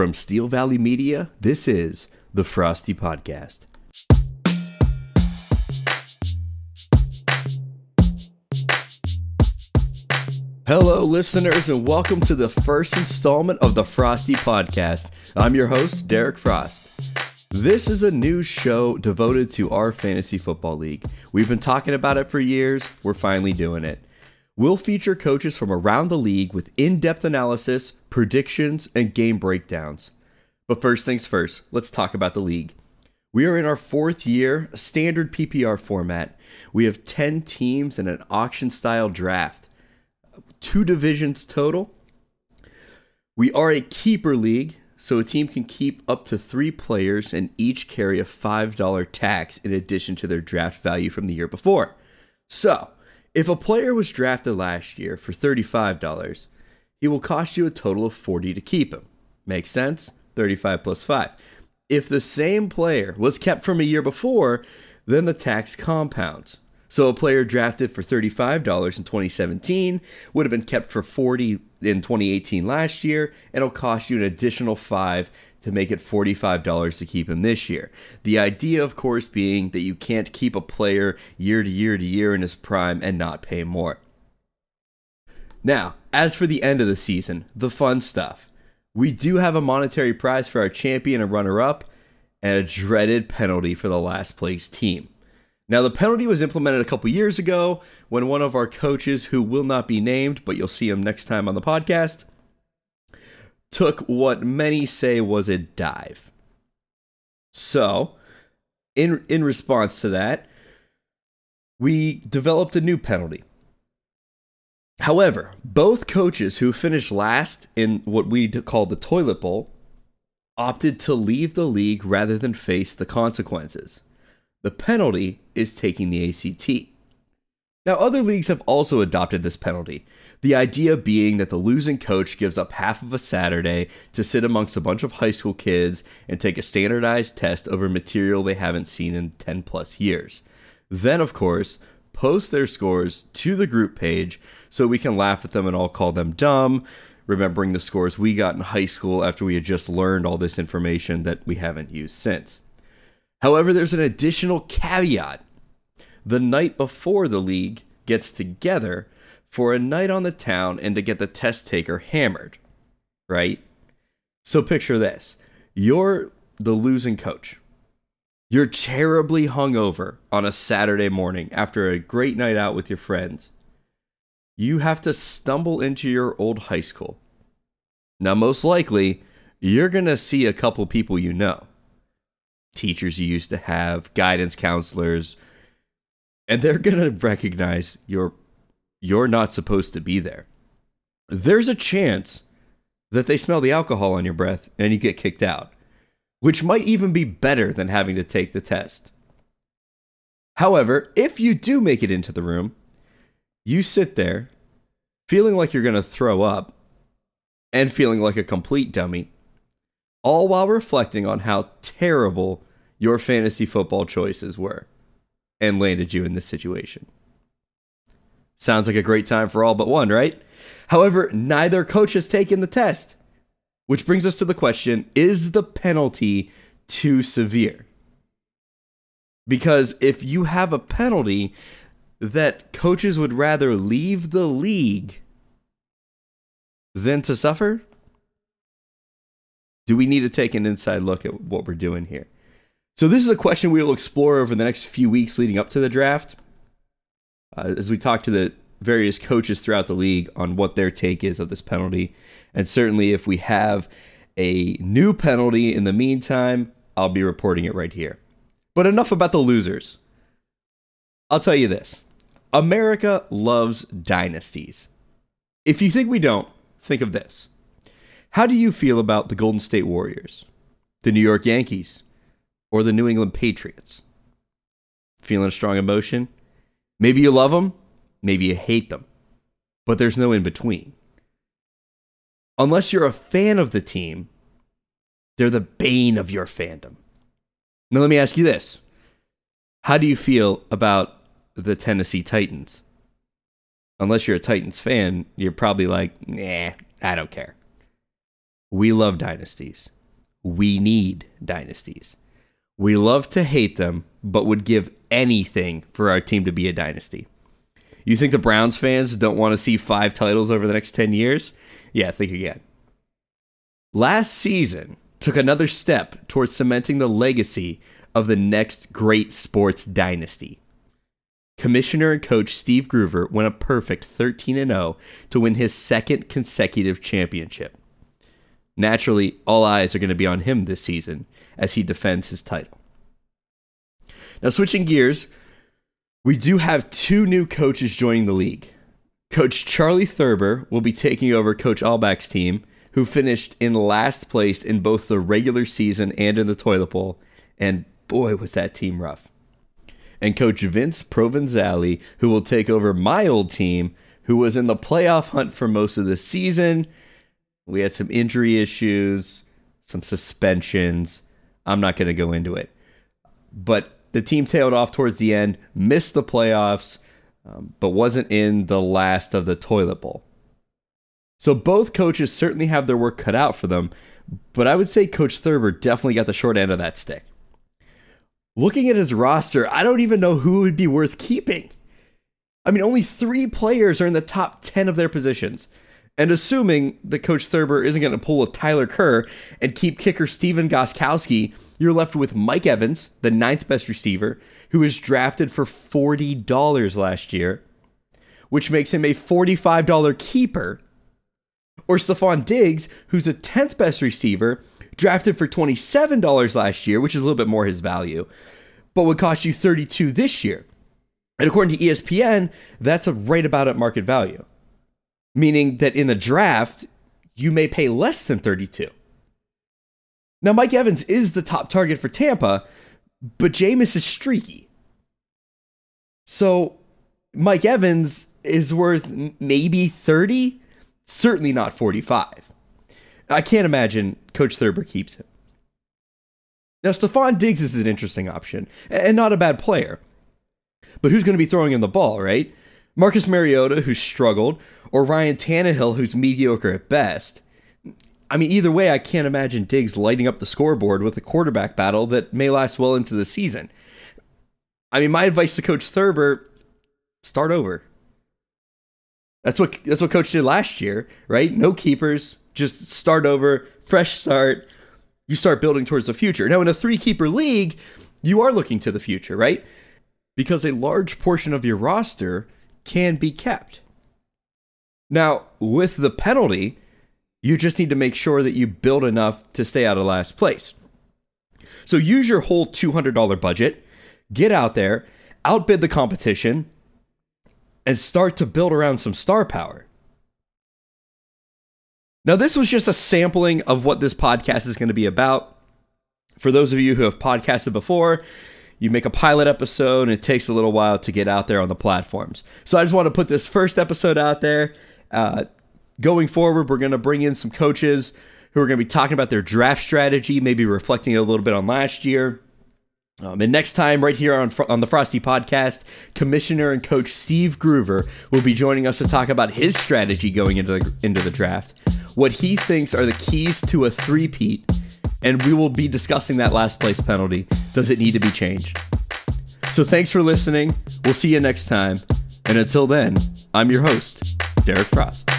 From Steel Valley Media, this is the Frosty Podcast. Hello, listeners, and welcome to the first installment of the Frosty Podcast. I'm your host, Derek Frost. This is a new show devoted to our fantasy football league. We've been talking about it for years, we're finally doing it. We'll feature coaches from around the league with in depth analysis, predictions, and game breakdowns. But first things first, let's talk about the league. We are in our fourth year, standard PPR format. We have 10 teams and an auction style draft two divisions total. We are a keeper league, so a team can keep up to three players and each carry a $5 tax in addition to their draft value from the year before. So, if a player was drafted last year for $35, he will cost you a total of 40 to keep him. Makes sense? 35 plus 5. If the same player was kept from a year before, then the tax compounds. So a player drafted for $35 in 2017 would have been kept for 40 in 2018 last year, and it'll cost you an additional 5 to make it $45 to keep him this year. The idea of course being that you can't keep a player year to year to year in his prime and not pay more. Now, as for the end of the season, the fun stuff. We do have a monetary prize for our champion and runner up, and a dreaded penalty for the last place team. Now, the penalty was implemented a couple years ago when one of our coaches, who will not be named, but you'll see him next time on the podcast, took what many say was a dive. So, in in response to that, we developed a new penalty. However, both coaches who finished last in what we call the toilet bowl opted to leave the league rather than face the consequences. The penalty is taking the ACT. Now, other leagues have also adopted this penalty, the idea being that the losing coach gives up half of a Saturday to sit amongst a bunch of high school kids and take a standardized test over material they haven't seen in 10 plus years. Then, of course, post their scores to the group page so we can laugh at them and all call them dumb, remembering the scores we got in high school after we had just learned all this information that we haven't used since. However, there's an additional caveat. The night before the league gets together for a night on the town and to get the test taker hammered, right? So picture this you're the losing coach. You're terribly hungover on a Saturday morning after a great night out with your friends. You have to stumble into your old high school. Now, most likely, you're going to see a couple people you know teachers you used to have, guidance counselors, and they're going to recognize you're you're not supposed to be there. There's a chance that they smell the alcohol on your breath and you get kicked out, which might even be better than having to take the test. However, if you do make it into the room, you sit there feeling like you're going to throw up and feeling like a complete dummy all while reflecting on how terrible your fantasy football choices were and landed you in this situation. Sounds like a great time for all but one, right? However, neither coach has taken the test, which brings us to the question is the penalty too severe? Because if you have a penalty that coaches would rather leave the league than to suffer, do we need to take an inside look at what we're doing here? So, this is a question we will explore over the next few weeks leading up to the draft uh, as we talk to the various coaches throughout the league on what their take is of this penalty. And certainly, if we have a new penalty in the meantime, I'll be reporting it right here. But enough about the losers. I'll tell you this America loves dynasties. If you think we don't, think of this. How do you feel about the Golden State Warriors, the New York Yankees, or the New England Patriots? Feeling a strong emotion? Maybe you love them, maybe you hate them, but there's no in between. Unless you're a fan of the team, they're the bane of your fandom. Now, let me ask you this How do you feel about the Tennessee Titans? Unless you're a Titans fan, you're probably like, nah, I don't care. We love dynasties. We need dynasties. We love to hate them, but would give anything for our team to be a dynasty. You think the Browns fans don't want to see five titles over the next 10 years? Yeah, think again. Last season took another step towards cementing the legacy of the next great sports dynasty. Commissioner and coach Steve Groover went a perfect 13 0 to win his second consecutive championship. Naturally, all eyes are going to be on him this season as he defends his title. Now, switching gears, we do have two new coaches joining the league. Coach Charlie Thurber will be taking over Coach Allback's team, who finished in last place in both the regular season and in the toilet bowl, and boy, was that team rough. And Coach Vince Provenzali, who will take over my old team, who was in the playoff hunt for most of the season. We had some injury issues, some suspensions. I'm not going to go into it. But the team tailed off towards the end, missed the playoffs, um, but wasn't in the last of the toilet bowl. So both coaches certainly have their work cut out for them, but I would say Coach Thurber definitely got the short end of that stick. Looking at his roster, I don't even know who would be worth keeping. I mean, only three players are in the top 10 of their positions. And assuming that Coach Thurber isn't going to pull a Tyler Kerr and keep kicker Stephen Gostkowski, you're left with Mike Evans, the ninth best receiver, who was drafted for $40 last year, which makes him a $45 keeper. Or Stefon Diggs, who's a 10th best receiver, drafted for $27 last year, which is a little bit more his value, but would cost you 32 this year. And according to ESPN, that's right about at market value. Meaning that in the draft, you may pay less than 32. Now, Mike Evans is the top target for Tampa, but Jameis is streaky. So, Mike Evans is worth maybe 30, certainly not 45. I can't imagine Coach Thurber keeps him. Now, Stefon Diggs is an interesting option and not a bad player. But who's going to be throwing him the ball, right? Marcus Mariota, who struggled, or Ryan Tannehill, who's mediocre at best. I mean, either way, I can't imagine Diggs lighting up the scoreboard with a quarterback battle that may last well into the season. I mean, my advice to Coach Thurber start over. That's what that's what coach did last year, right? No keepers, just start over, fresh start. You start building towards the future. Now, in a three keeper league, you are looking to the future, right? Because a large portion of your roster can be kept. Now, with the penalty, you just need to make sure that you build enough to stay out of last place. So use your whole $200 budget, get out there, outbid the competition, and start to build around some star power. Now, this was just a sampling of what this podcast is going to be about. For those of you who have podcasted before, you make a pilot episode and it takes a little while to get out there on the platforms. So I just want to put this first episode out there. Uh, going forward, we're going to bring in some coaches who are going to be talking about their draft strategy, maybe reflecting a little bit on last year. Um, and next time, right here on on the Frosty Podcast, Commissioner and Coach Steve Groover will be joining us to talk about his strategy going into the into the draft, what he thinks are the keys to a three-peat, and we will be discussing that last place penalty. Does it need to be changed? So thanks for listening. We'll see you next time, and until then, I'm your host, Derek Frost.